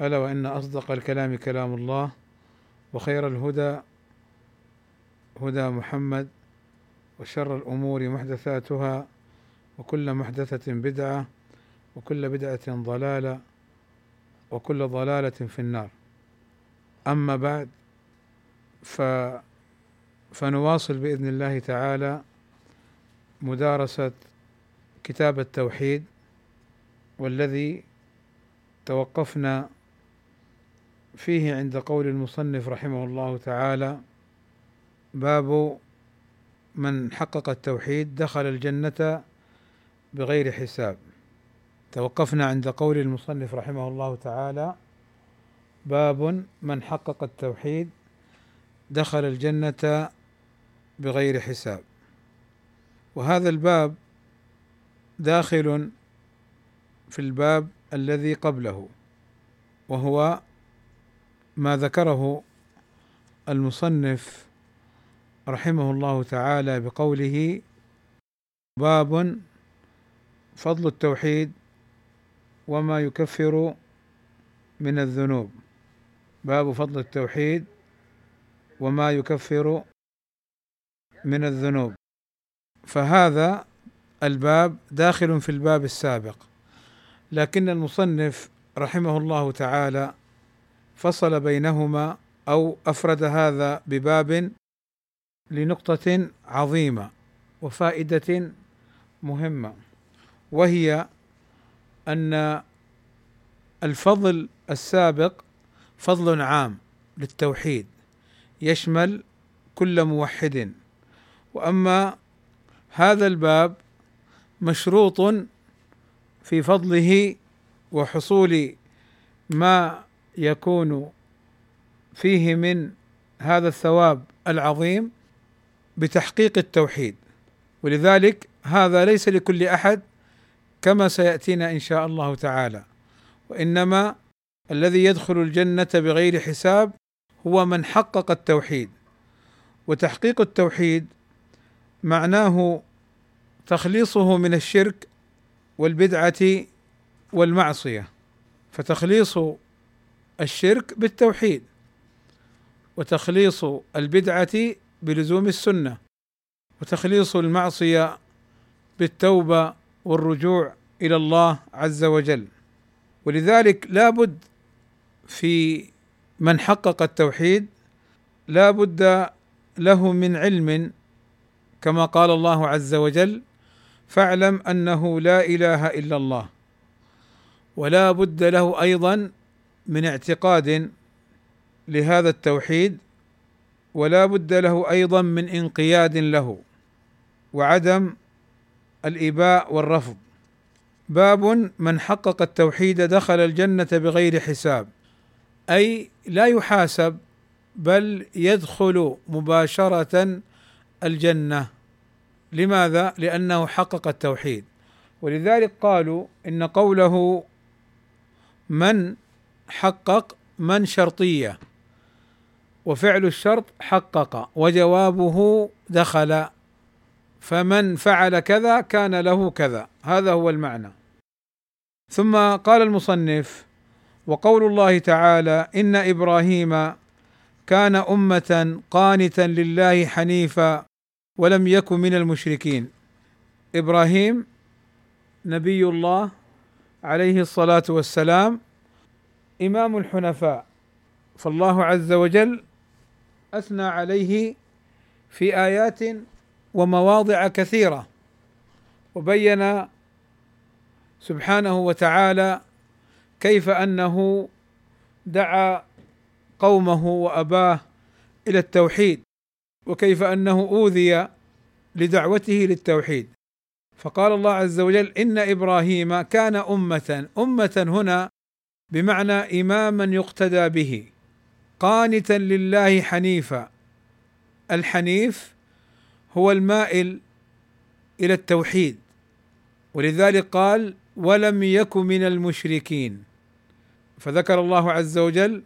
ألا وإن أصدق الكلام كلام الله وخير الهدى هدى محمد وشر الأمور محدثاتها وكل محدثة بدعة وكل بدعة ضلالة وكل ضلالة في النار. أما بعد ف فنواصل بإذن الله تعالى مدارسة كتاب التوحيد والذي توقفنا فيه عند قول المصنف رحمه الله تعالى باب من حقق التوحيد دخل الجنة بغير حساب. توقفنا عند قول المصنف رحمه الله تعالى باب من حقق التوحيد دخل الجنة بغير حساب. وهذا الباب داخل في الباب الذي قبله وهو ما ذكره المصنف رحمه الله تعالى بقوله باب فضل التوحيد وما يكفر من الذنوب. باب فضل التوحيد وما يكفر من الذنوب. فهذا الباب داخل في الباب السابق. لكن المصنف رحمه الله تعالى فصل بينهما أو أفرد هذا بباب لنقطة عظيمة وفائدة مهمة وهي أن الفضل السابق فضل عام للتوحيد يشمل كل موحد. وأما هذا الباب مشروط في فضله وحصول ما يكون فيه من هذا الثواب العظيم بتحقيق التوحيد. ولذلك هذا ليس لكل أحد كما سيأتينا إن شاء الله تعالى. وإنما الذي يدخل الجنة بغير حساب هو من حقق التوحيد. وتحقيق التوحيد معناه تخليصه من الشرك والبدعة والمعصية. فتخليص الشرك بالتوحيد وتخليص البدعة بلزوم السنة وتخليص المعصية بالتوبة والرجوع إلى الله عز وجل. ولذلك لا بد في من حقق التوحيد لا بد له من علم كما قال الله عز وجل فاعلم أنه لا إله إلا الله ولا بد له أيضا من اعتقاد لهذا التوحيد ولا بد له أيضا من انقياد له وعدم الإباء والرفض. باب من حقق التوحيد دخل الجنة بغير حساب. أي لا يحاسب بل يدخل مباشرة الجنة. لماذا؟ لأنه حقق التوحيد. ولذلك قالوا إن قوله من حقق من شرطية وفعل الشرط حقق وجوابه دخل. فمن فعل كذا كان له كذا. هذا هو المعنى. ثم قال المصنف وقول الله تعالى إن إبراهيم كان أمة قانتا لله حنيفا ولم يكن من المشركين. إبراهيم نبي الله عليه الصلاة والسلام إمام الحنفاء فالله عز وجل أثنى عليه في آيات ومواضع كثيرة وبين سبحانه وتعالى كيف أنه دعا قومه وأباه إلى التوحيد وكيف أنه أوذي لدعوته للتوحيد. فقال الله عز وجل إن إبراهيم كان أمة أمة هنا بمعنى إماما يقتدى به قانتا لله حنيفا. الحنيف هو المائل إلى التوحيد ولذلك قال ولم يك من المشركين فذكر الله عز وجل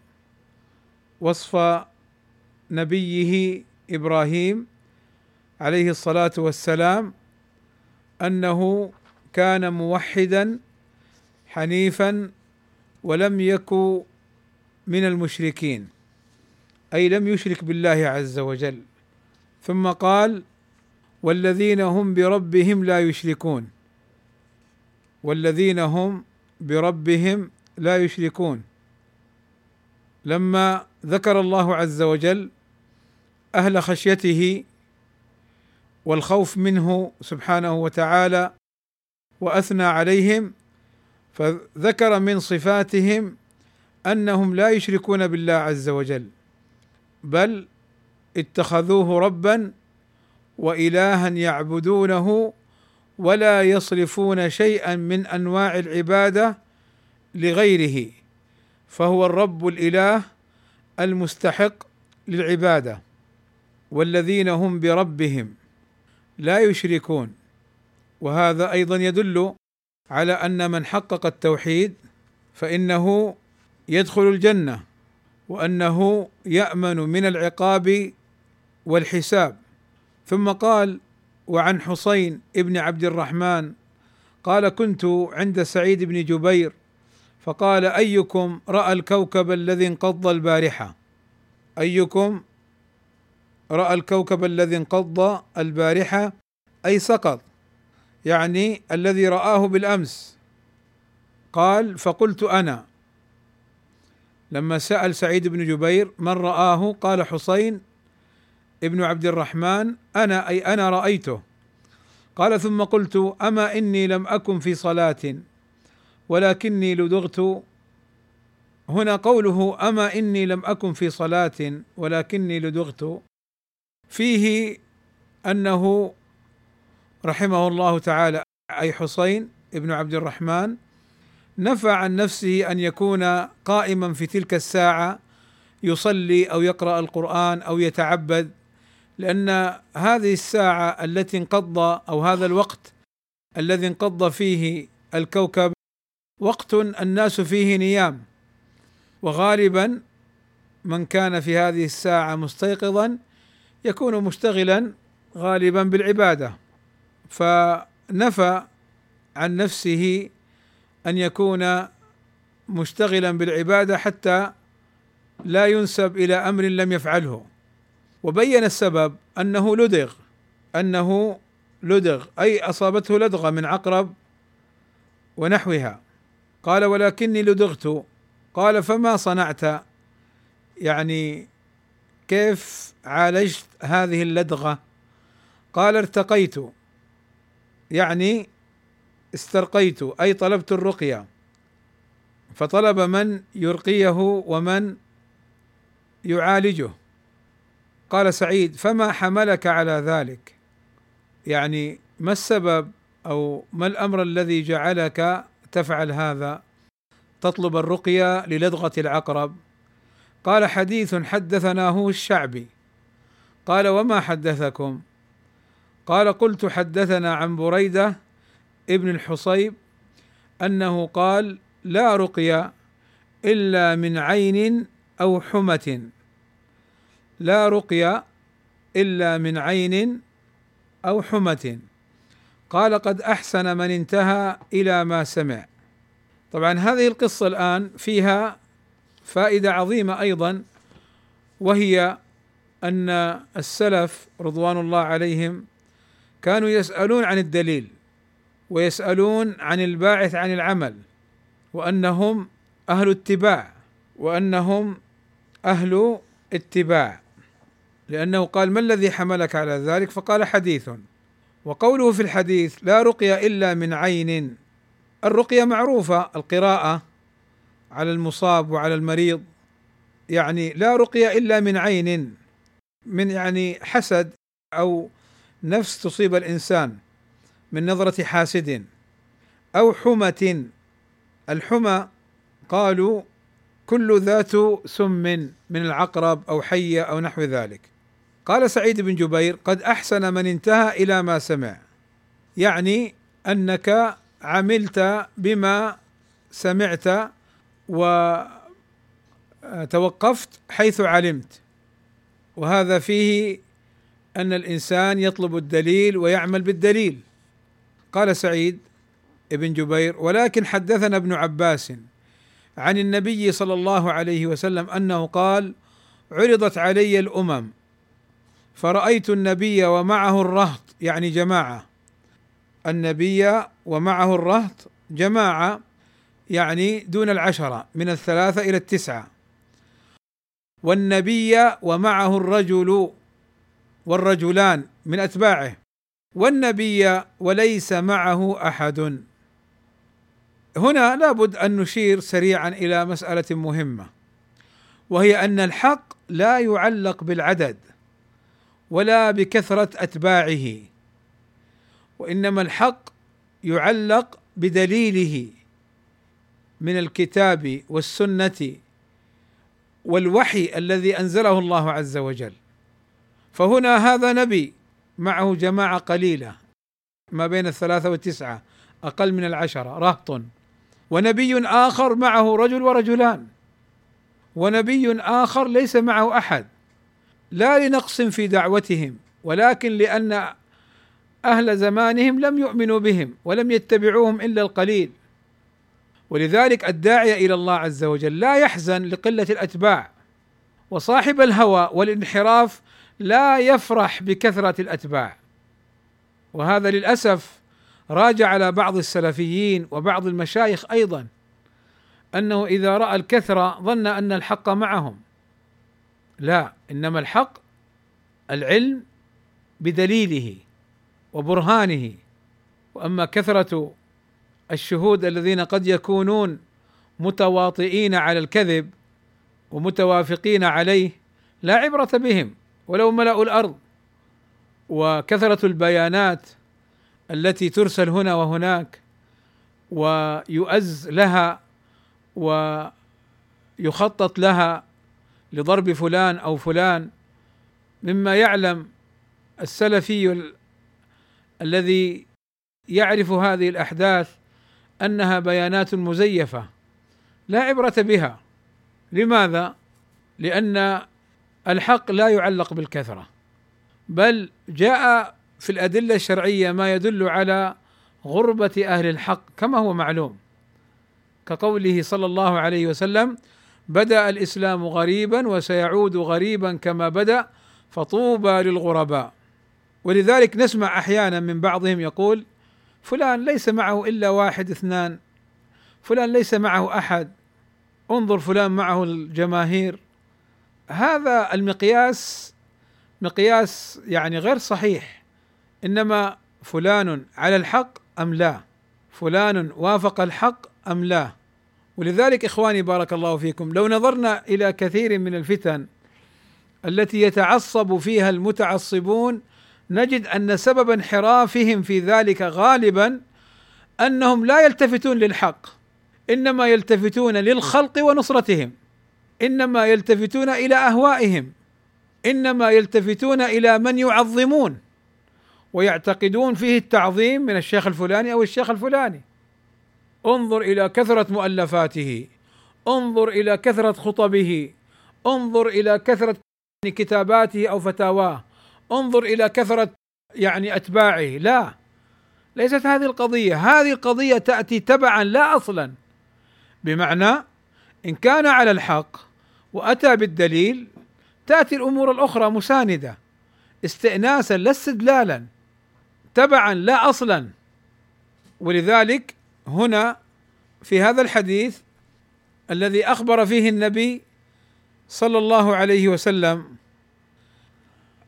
وصف نبيه إبراهيم عليه الصلاة والسلام أنه كان موحدا حنيفا ولم يك من المشركين أي لم يشرك بالله عز وجل. ثم قال والذين هم بربهم لا يشركون. والذين هم بربهم لا يشركون. لما ذكر الله عز وجل أهل خشيته والخوف منه سبحانه وتعالى وأثنى عليهم فذكر من صفاتهم أنهم لا يشركون بالله عز وجل بل اتخذوه ربا والها يعبدونه ولا يصرفون شيئا من أنواع العبادة لغيره فهو الرب الإله المستحق للعبادة والذين هم بربهم لا يشركون. وهذا أيضا يدل على أن من حقق التوحيد فإنه يدخل الجنة وأنه يأمن من العقاب والحساب. ثم قال وعن حسين ابن عبد الرحمن قال كنت عند سعيد بن جبير فقال أيكم رأى الكوكب الذي انقض البارحة؟ أيكم رأى الكوكب الذي انقض البارحة؟ أي سقط؟ يعني الذي رآه بالأمس. قال فقلت أنا. لما سأل سعيد بن جبير من رآه؟ قال حسين ابن عبد الرحمن. أنا أي أنا رأيته. قال ثم قلت أما إني لم أكن في صلاة ولكني لدغت. هنا قوله أما إني لم أكن في صلاة ولكني لدغت. فيه أنه رحمه الله تعالى أي حسين ابن عبد الرحمن نفى عن نفسه أن يكون قائما في تلك الساعة يصلي أو يقرأ القرآن أو يتعبد لأن هذه الساعة التي انقض أو هذا الوقت الذي انقض فيه الكوكب وقت الناس فيه نيام. وغالبا من كان في هذه الساعة مستيقظا يكون مشتغلا غالبا بالعبادة. فنفى عن نفسه أن يكون مشتغلا بالعبادة حتى لا ينسب إلى أمر لم يفعله. وبين السبب أنه لدغ أنه لدغ أي أصابته لدغة من عقرب ونحوها. قال ولكني لدغت قال فما صنعت؟ يعني كيف عالجت هذه اللدغة؟ قال ارتقيت يعني استرقيت أي طلبت الرقية. فطلب من يرقيه ومن يعالجه. قال سعيد فما حملك على ذلك؟ يعني ما السبب أو ما الأمر الذي جعلك تفعل هذا؟ تطلب الرقية للدغة العقرب. قال حديث حدثناه الشعبي. قال وما حدثكم؟ قال قلت حدثنا عن بريدة ابن الحصيب أنه قال لا رقيه إلا من عين أو حمة. لا رقيه إلا من عين أو حمة. قال قد أحسن من انتهى إلى ما سمع. طبعا هذه القصة الآن فيها فائدة عظيمة أيضا وهي أن السلف رضوان الله عليهم كانوا يسألون عن الدليل ويسألون عن الباعث عن العمل وأنهم أهل اتباع وأنهم أهل اتباع. لأنه قال ما الذي حملك على ذلك؟ فقال حديث. وقوله في الحديث لا رقية إلا من عين. الرقية معروفة القراءة على المصاب وعلى المريض. يعني لا رقية إلا من عين من يعني حسد أو نفس تصيب الإنسان من نظرة حاسد أو حمى الحمى قالوا كل ذات سم من العقرب أو حيه أو نحو ذلك. قال سعيد بن جبير قد أحسن من انتهى إلى ما سمع يعني أنك عملت بما سمعت وتوقفت حيث علمت وهذا فيه أن الإنسان يطلب الدليل ويعمل بالدليل. قال سعيد ابن جبير ولكن حدثنا ابن عباس عن النبي صلى الله عليه وسلم أنه قال عرضت علي الأمم فرأيت النبي ومعه الرهط. يعني جماعة. النبي ومعه الرهط جماعة يعني دون العشرة من الثلاثة إلى التسعة. والنبي ومعه الرجل والرجلان من أتباعه والنبي وليس معه أحد. هنا لابد أن نشير سريعا إلى مسألة مهمة وهي أن الحق لا يعلق بالعدد ولا بكثرة أتباعه وإنما الحق يعلق بدليله من الكتاب والسنة والوحي الذي أنزله الله عز وجل. فهنا هذا نبي معه جماعة قليلة ما بين الثلاثة والتسعة أقل من العشرة رهط. ونبي آخر معه رجل ورجلان. ونبي آخر ليس معه أحد. لا لنقص في دعوتهم ولكن لأن أهل زمانهم لم يؤمنوا بهم ولم يتبعوهم إلا القليل. ولذلك الداعيه إلى الله عز وجل لا يحزن لقلة الأتباع وصاحب الهوى والانحراف لا يفرح بكثرة الأتباع. وهذا للأسف راجع على بعض السلفيين وبعض المشايخ أيضا أنه إذا رأى الكثرة ظن أن الحق معهم. لا إنما الحق العلم بدليله وبرهانه. وأما كثرة الشهود الذين قد يكونون متواطئين على الكذب ومتوافقين عليه لا عبرة بهم. ولو ملأوا الأرض وكثرة البيانات التي ترسل هنا وهناك ويؤز لها ويخطط لها لضرب فلان أو فلان مما يعلم السلفي الذي يعرف هذه الأحداث أنها بيانات مزيفة لا عبرة بها لماذا؟ لأن الحق لا يعلق بالكثرة بل جاء في الأدلة الشرعية ما يدل على غربة أهل الحق كما هو معلوم. كقوله صلى الله عليه وسلم بدأ الإسلام غريبا وسيعود غريبا كما بدأ فطوبى للغرباء. ولذلك نسمع أحيانا من بعضهم يقول فلان ليس معه إلا واحد اثنان فلان ليس معه أحد انظر فلان معه الجماهير. هذا المقياس مقياس يعني غير صحيح. إنما فلان على الحق أم لا؟ فلان وافق الحق أم لا؟ ولذلك إخواني بارك الله فيكم لو نظرنا إلى كثير من الفتن التي يتعصب فيها المتعصبون نجد أن سبب انحرافهم في ذلك غالبا أنهم لا يلتفتون للحق إنما يلتفتون للخلق ونصرتهم. إنما يلتفتون إلى أهوائهم. إنما يلتفتون إلى من يعظمون. ويعتقدون فيه التعظيم من الشيخ الفلاني أو الشيخ الفلاني. انظر إلى كثرة مؤلفاته. انظر إلى كثرة خطبه. انظر إلى كثرة كتاباته أو فتاواه. انظر إلى كثرة يعني أتباعه. لا ليست هذه القضية. هذه القضية تأتي تبعا لا أصلا. بمعنى إن كان على الحق وأتى بالدليل تأتي الأمور الأخرى مساندة استئناسا لا استدلالا تبعا لا أصلا. ولذلك هنا في هذا الحديث الذي أخبر فيه النبي صلى الله عليه وسلم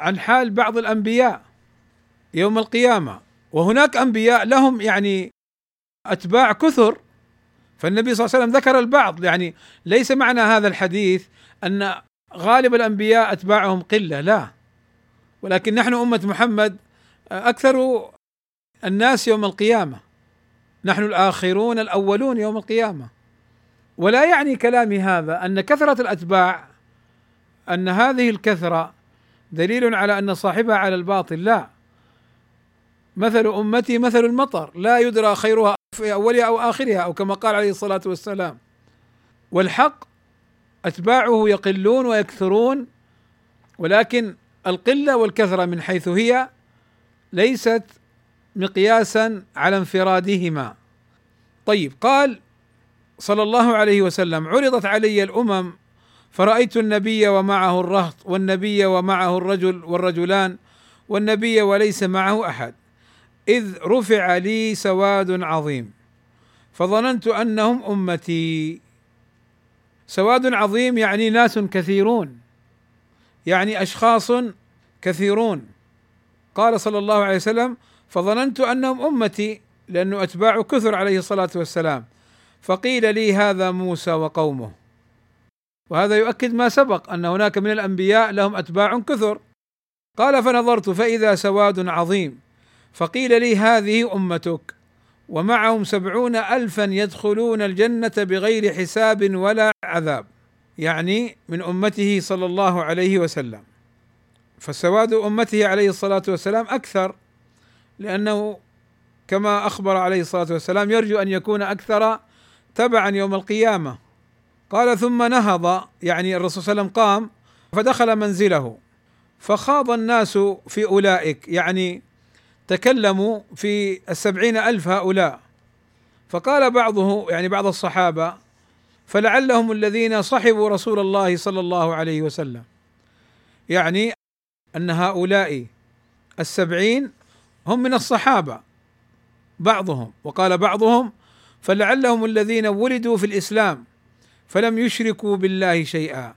عن حال بعض الأنبياء يوم القيامة. وهناك أنبياء لهم يعني أتباع كثر فالنبي صلى الله عليه وسلم ذكر البعض. يعني ليس معنى هذا الحديث أن غالب الأنبياء أتباعهم قلة لا. ولكن نحن أمة محمد أكثر الناس يوم القيامة. نحن الآخرون الأولون يوم القيامة. ولا يعني كلامي هذا أن كثرة الأتباع أن هذه الكثرة دليل على أن صاحبها على الباطل لا. مثل أمتي مثل المطر لا يدرى خيرها في أولها أو آخرها أو كما قال عليه الصلاة والسلام. والحق أتباعه يقلون ويكثرون ولكن القلة والكثرة من حيث هي ليست مقياسا على انفرادهما. طيب قال صلى الله عليه وسلم عرضت علي الأمم فرأيت النبي ومعه الرهط والنبي ومعه الرجل والرجلان والنبي وليس معه أحد إذ رفع لي سواد عظيم فظننت أنهم أمتي. سواد عظيم يعني ناس كثيرون يعني أشخاص كثيرون. قال صلى الله عليه وسلم فظننت أنهم أمتي لأنه أتباع كثر عليه الصلاة والسلام. فقيل لي هذا موسى وقومه. وهذا يؤكد ما سبق أن هناك من الأنبياء لهم أتباع كثر. قال فنظرت فإذا سواد عظيم. فقيل لي هذه أمتك. ومعهم سبعون الفا يدخلون الجنة بغير حساب ولا عذاب يعني من أمته صلى الله عليه وسلم. فسواد أمته عليه الصلاة والسلام أكثر لأنه كما أخبر عليه الصلاة والسلام يرجو أن يكون أكثر تبعا يوم القيامة. قال ثم نهض يعني الرسول صلى الله عليه وسلم قام فدخل منزله فخاض الناس في أولئك يعني تكلموا في السبعين ألف هؤلاء. فقال بعضه يعني بعض الصحابة فلعلهم الذين صحبوا رسول الله صلى الله عليه وسلم. يعني أن هؤلاء السبعين هم من الصحابة بعضهم. وقال بعضهم فلعلهم الذين ولدوا في الإسلام فلم يشركوا بالله شيئا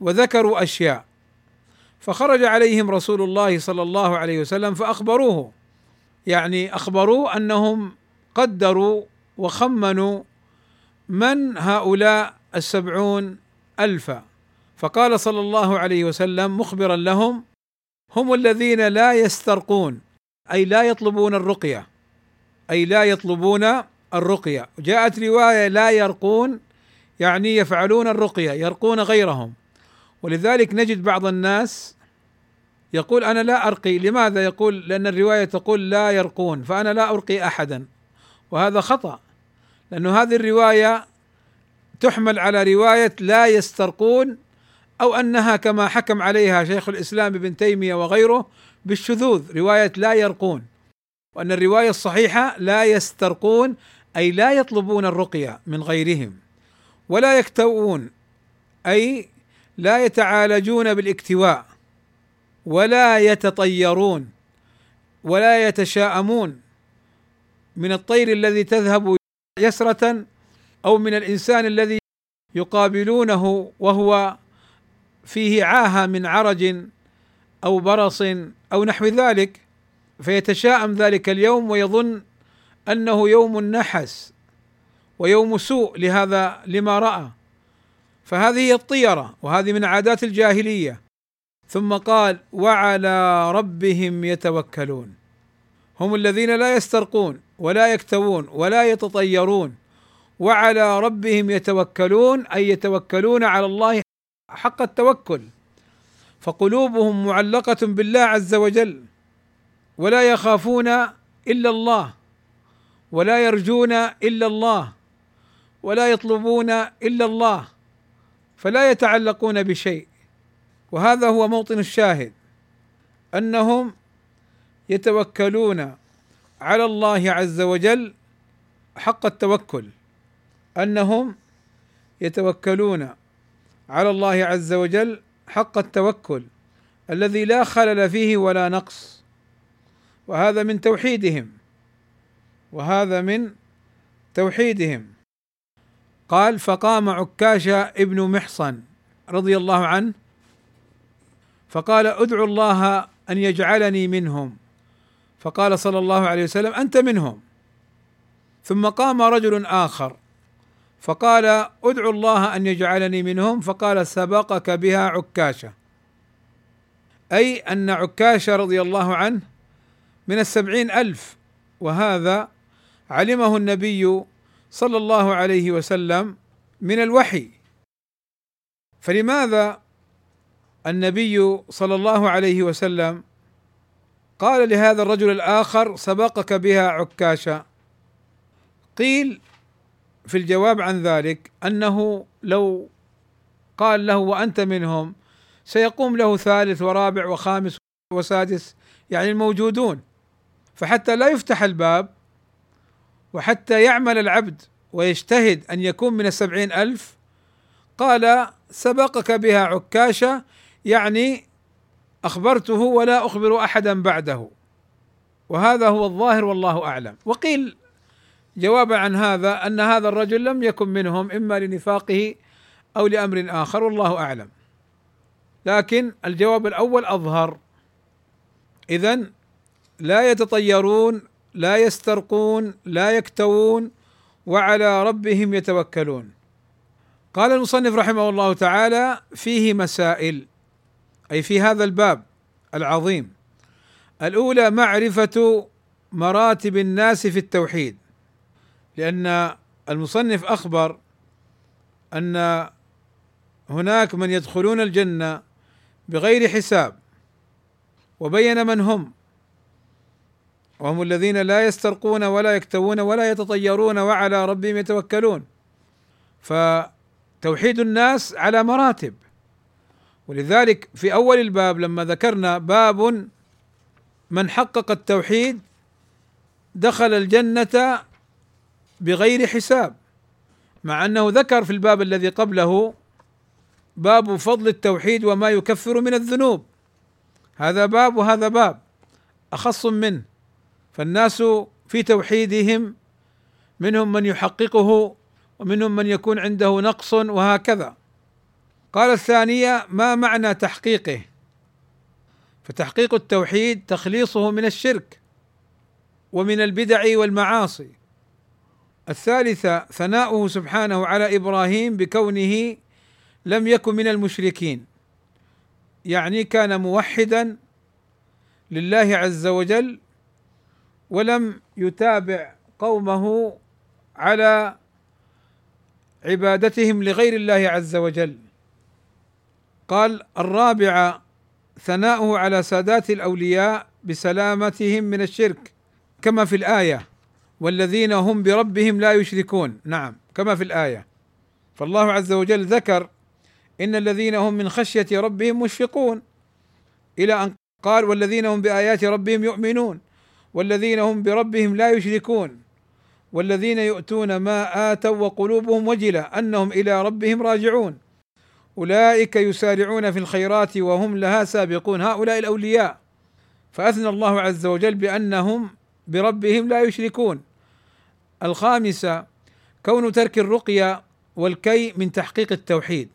وذكروا أشياء. فخرج عليهم رسول الله صلى الله عليه وسلم فأخبروه. يعني اخبروه أنهم قدروا وخمنوا من هؤلاء السبعون الفا فقال صلى الله عليه وسلم مخبرا لهم هم الذين لا يسترقون أي لا يطلبون الرقية أي لا يطلبون الرقية. جاءت رواية لا يرقون يعني يفعلون الرقية يرقون غيرهم. ولذلك نجد بعض الناس يقول أنا لا أرقي لماذا يقول؟ لأن الرواية تقول لا يرقون فأنا لا أرقي أحدا. وهذا خطأ لأن هذه الرواية تحمل على رواية لا يسترقون أو أنها كما حكم عليها شيخ الإسلام ابن تيمية وغيره بالشذوذ رواية لا يرقون. وأن الرواية الصحيحة لا يسترقون أي لا يطلبون الرقية من غيرهم ولا يكتوون أي لا يتعالجون بالاكتواء ولا يتطيرون ولا يتشاءمون من الطير الذي تذهب يسرة أو من الإنسان الذي يقابلونه وهو فيه عاهة من عرج أو برص أو نحو ذلك فيتشاءم ذلك اليوم ويظن أنه يوم النحس ويوم سوء لهذا لما رأى. فهذه هي الطيرة وهذه من عادات الجاهلية. ثم قال وعلى ربهم يتوكلون. هم الذين لا يسترقون ولا يكتوون ولا يتطيرون. وعلى ربهم يتوكلون أي يتوكلون على الله حق التوكل. فقلوبهم معلقة بالله عز وجل ولا يخافون إلا الله ولا يرجون إلا الله ولا يطلبون إلا الله. فلا يتعلقون بشيء. وهذا هو موطن الشاهد أنهم يتوكلون على الله عز وجل حق التوكل أنهم يتوكلون على الله عز وجل حق التوكل الذي لا خلل فيه ولا نقص. وهذا من توحيدهم وهذا من توحيدهم. قال فقام عكاشة ابن محصن رضي الله عنه فقال ادعو الله أن يجعلني منهم. فقال صلى الله عليه وسلم أنت منهم. ثم قام رجل آخر فقال ادعو الله أن يجعلني منهم. فقال سبقك بها عكاشة. أي أن عكاشة رضي الله عنه من السبعين ألف وهذا علمه النبي صلى الله عليه وسلم من الوحي. فلماذا النبي صلى الله عليه وسلم قال لهذا الرجل الآخر سبقك بها عكاشا؟ قيل في الجواب عن ذلك أنه لو قال له وأنت منهم سيقوم له ثالث ورابع وخامس وسادس يعني الموجودون. فحتى لا يفتح الباب وحتى يعمل العبد ويجتهد أن يكون من السبعين ألف. قال سبقك بها عكاشة يعني أخبرته ولا أخبر أحدا بعده. وهذا هو الظاهر والله أعلم. وقيل جوابا عن هذا أن هذا الرجل لم يكن منهم إما لنفاقه أو لأمر آخر والله أعلم. لكن الجواب الأول أظهر. إذا لا يتطيرون لا يسترقون لا يكتوون وعلى ربهم يتوكلون. قال المصنف رحمه الله تعالى فيه مسائل أي في هذا الباب العظيم. الأولى معرفة مراتب الناس في التوحيد لأن المصنف أخبر أن هناك من يدخلون الجنة بغير حساب وبين من هم. وهم الذين لا يسترقون ولا يكتوون ولا يتطيرون وعلى ربهم يتوكلون. فتوحيد الناس على مراتب. ولذلك في أول الباب لما ذكرنا باب من حقق التوحيد دخل الجنة بغير حساب مع أنه ذكر في الباب الذي قبله باب فضل التوحيد وما يكفر من الذنوب. هذا باب وهذا باب أخص منه. فالناس في توحيدهم منهم من يحققه ومنهم من يكون عنده نقص وهكذا. قال الثانية ما معنى تحقيقه؟ فتحقيق التوحيد تخليصه من الشرك ومن البدع والمعاصي. الثالثة ثناؤه سبحانه على إبراهيم بكونه لم يكن من المشركين. يعني كان موحدا لله عز وجل ولم يتابع قومه على عبادتهم لغير الله عز وجل. قال الرابعه ثناؤه على سادات الأولياء بسلامتهم من الشرك كما في الآية والذين هم بربهم لا يشركون. نعم كما في الآية فالله عز وجل ذكر إن الذين هم من خشية ربهم مشفقون. إلى أن قال والذين هم بآيات ربهم يؤمنون. والذين هم بربهم لا يشركون والذين يؤتون ما آتوا وقلوبهم وجلة أنهم إلى ربهم راجعون. أولئك يسارعون في الخيرات وهم لها سابقون هؤلاء الأولياء. فأثنى الله عز وجل بأنهم بربهم لا يشركون. الخامسة كون ترك الرقية والكي من تحقيق التوحيد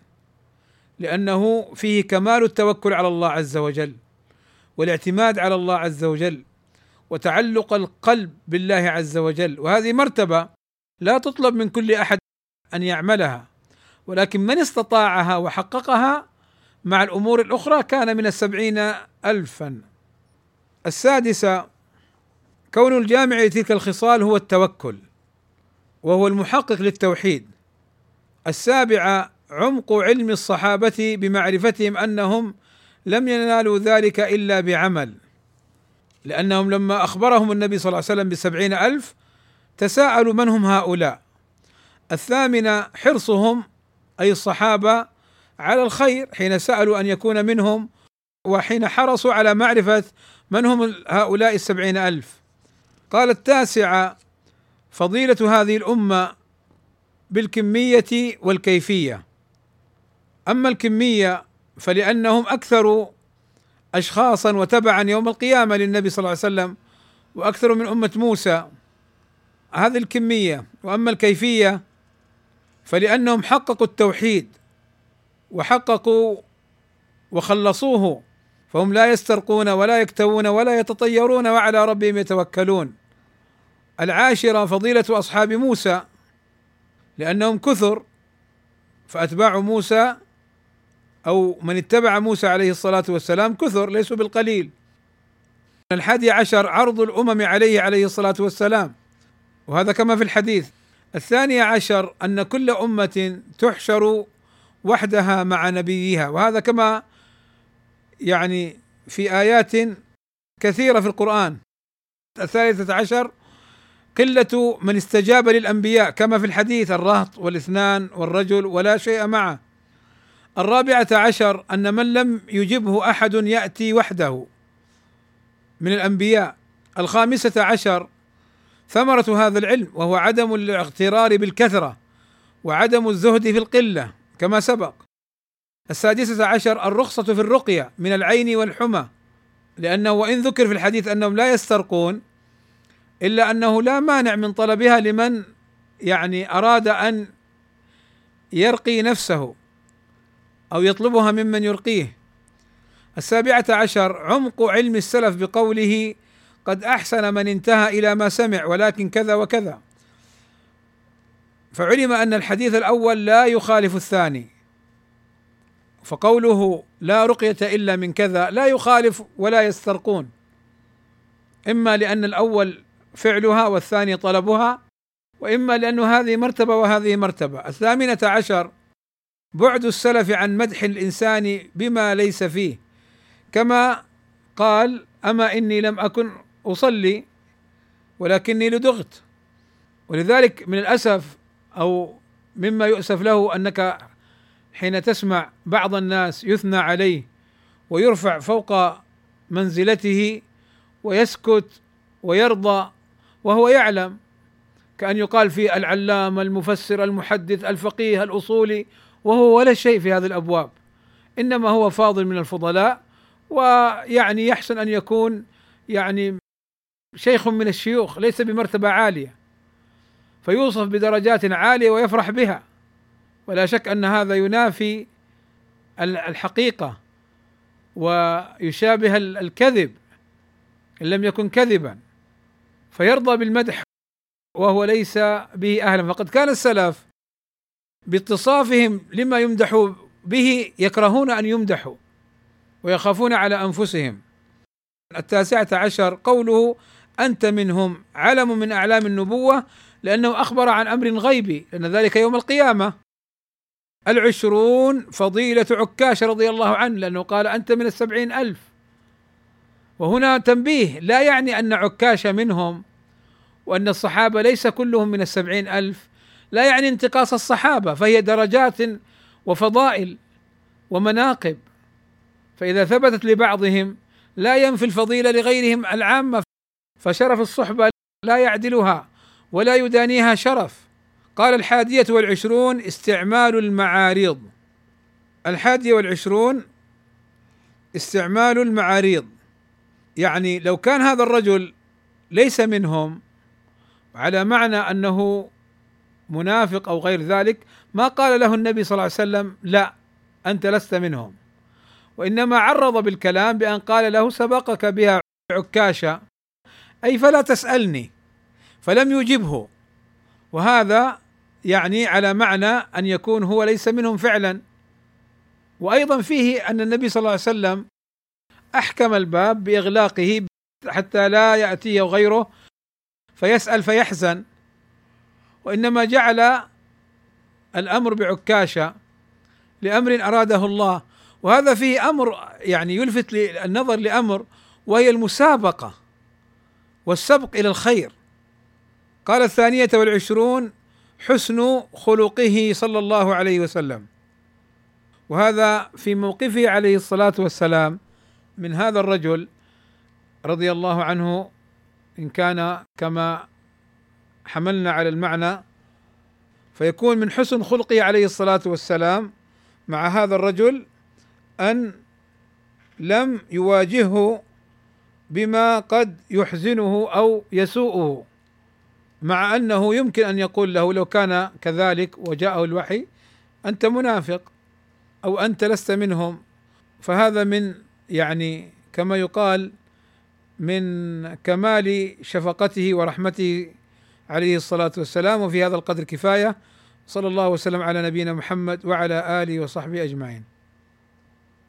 لأنه فيه كمال التوكل على الله عز وجل والاعتماد على الله عز وجل. وتعلق القلب بالله عز وجل. وهذه مرتبة لا تطلب من كل أحد أن يعملها ولكن من استطاعها وحققها مع الأمور الأخرى كان من السبعين الفا. السادسة كون الجامع لتلك الخصال هو التوكل وهو المحقق للتوحيد. السابعة عمق علم الصحابة بمعرفتهم أنهم لم ينالوا ذلك إلا بعمل. لأنهم لما أخبرهم النبي صلى الله عليه وسلم بسبعين ألف تساءلوا من هم هؤلاء؟ الثامنة حرصهم أي الصحابة على الخير حين سألوا أن يكون منهم وحين حرصوا على معرفة من هم هؤلاء السبعين ألف. قال التاسعة فضيلة هذه الأمة بالكمية والكيفية. أما الكمية فلأنهم أكثر اشخاصا وتبعا يوم القيامة للنبي صلى الله عليه وسلم وأكثر من أمة موسى. هذه الكمية وأما الكيفية فلأنهم حققوا التوحيد وحققوا وخلصوه فهم لا يسترقون ولا يكتوون ولا يتطيرون وعلى ربهم يتوكلون. العاشرة فضيلة أصحاب موسى لأنهم كثر فأتباع موسى أو من اتبع موسى عليه الصلاة والسلام كثر ليسوا بالقليل. الحادي عشر عرض الأمم عليه عليه الصلاة والسلام. وهذا كما في الحديث. الثانية عشر أن كل أمة تحشر وحدها مع نبيها. وهذا كما يعني في آيات كثيرة في القرآن. الثالثة عشر قلة من استجاب للأنبياء كما في الحديث الرهط والإثنان والرجل ولا شيء معه. الرابعة عشر أن من لم يجبه أحد يأتي وحده. من الأنبياء. الخامسة عشر ثمرة هذا العلم وهو عدم الاغترار بالكثرة وعدم الزهد في القلة كما سبق. السادسة عشر الرخصة في الرقية من العين والحمى لأنه وإن ذكر في الحديث أنهم لا يسترقون إلا أنه لا مانع من طلبها لمن يعني أراد أن يرقي نفسه. أو يطلبها ممن يرقيه. السابعة عشر عمق علم السلف بقوله قد أحسن من انتهى إلى ما سمع ولكن كذا وكذا. فعلم أن الحديث الأول لا يخالف الثاني. فقوله لا رقية إلا من كذا لا يخالف ولا يسترقون. إما لأن الأول فعلها والثاني طلبها وإما لأنه هذه مرتبة وهذه مرتبة. الثامنة عشر بعد السلف عن مدح الإنسان بما ليس فيه. كما قال أما إني لم أكن أصلي ولكني لدغت. ولذلك من الأسف أو مما يؤسف له أنك حين تسمع بعض الناس يثنى عليه ويرفع فوق منزلته ويسكت ويرضى وهو يعلم كأن يقال في العلامة المفسر المحدث الفقيه الأصولي وهو ولا شيء في هذه الأبواب. إنما هو فاضل من الفضلاء ويعني يحسن أن يكون يعني شيخ من الشيوخ ليس بمرتبة عالية. فيوصف بدرجات عالية ويفرح بها. ولا شك أن هذا ينافي الحقيقة ويشابه الكذب إن لم يكن كذبا. فيرضى بالمدح وهو ليس به أهلا. فقد كان السلف باتصافهم لما يمدح به يكرهون أن يمدحوا ويخافون على أنفسهم. التاسعة عشر قوله أنت منهم علم من أعلام النبوة لأنه أخبر عن أمر غيبي لأن ذلك يوم القيامة. العشرون فضيلة عكاش رضي الله عنه لأنه قال أنت من السبعين ألف. وهنا تنبيه لا يعني أن عكاش منهم وأن الصحابة ليس كلهم من السبعين ألف لا يعني انتقاص الصحابة فهي درجات وفضائل ومناقب. فإذا ثبتت لبعضهم لا ينفي الفضيلة لغيرهم العامة فشرف الصحبة لا يعدلها ولا يدانيها شرف. قال الحادية والعشرون استعمال المعاريض الحادية والعشرون استعمال المعاريض يعني لو كان هذا الرجل ليس منهم على معنى أنه منافق أو غير ذلك ما قال له النبي صلى الله عليه وسلم لا أنت لست منهم. وإنما عرض بالكلام بأن قال له سبقك بها عكاشة. أي فلا تسألني. فلم يجبه. وهذا يعني على معنى أن يكون هو ليس منهم فعلا. وأيضا فيه أن النبي صلى الله عليه وسلم أحكم الباب بإغلاقه حتى لا يأتيه غيره فيسأل فيحزن. وإنما جعل الأمر بعكاشة لأمر أراده الله. وهذا فيه أمر يعني يلفت النظر لأمر وهي المسابقة والسبق إلى الخير. قال الثانية والعشرون حسن خلقه صلى الله عليه وسلم. وهذا في موقفه عليه الصلاة والسلام من هذا الرجل رضي الله عنه إن كان كما حملنا على المعنى فيكون من حسن خلقه عليه الصلاة والسلام مع هذا الرجل أن لم يواجهه بما قد يحزنه أو يسوءه مع أنه يمكن أن يقول له لو كان كذلك وجاءه الوحي أنت منافق أو أنت لست منهم. فهذا من يعني كما يقال من كمال شفقته ورحمته عليه الصلاة والسلام وفي هذا القدر كفاية. صلى الله وسلم على نبينا محمد وعلى آله وصحبه أجمعين.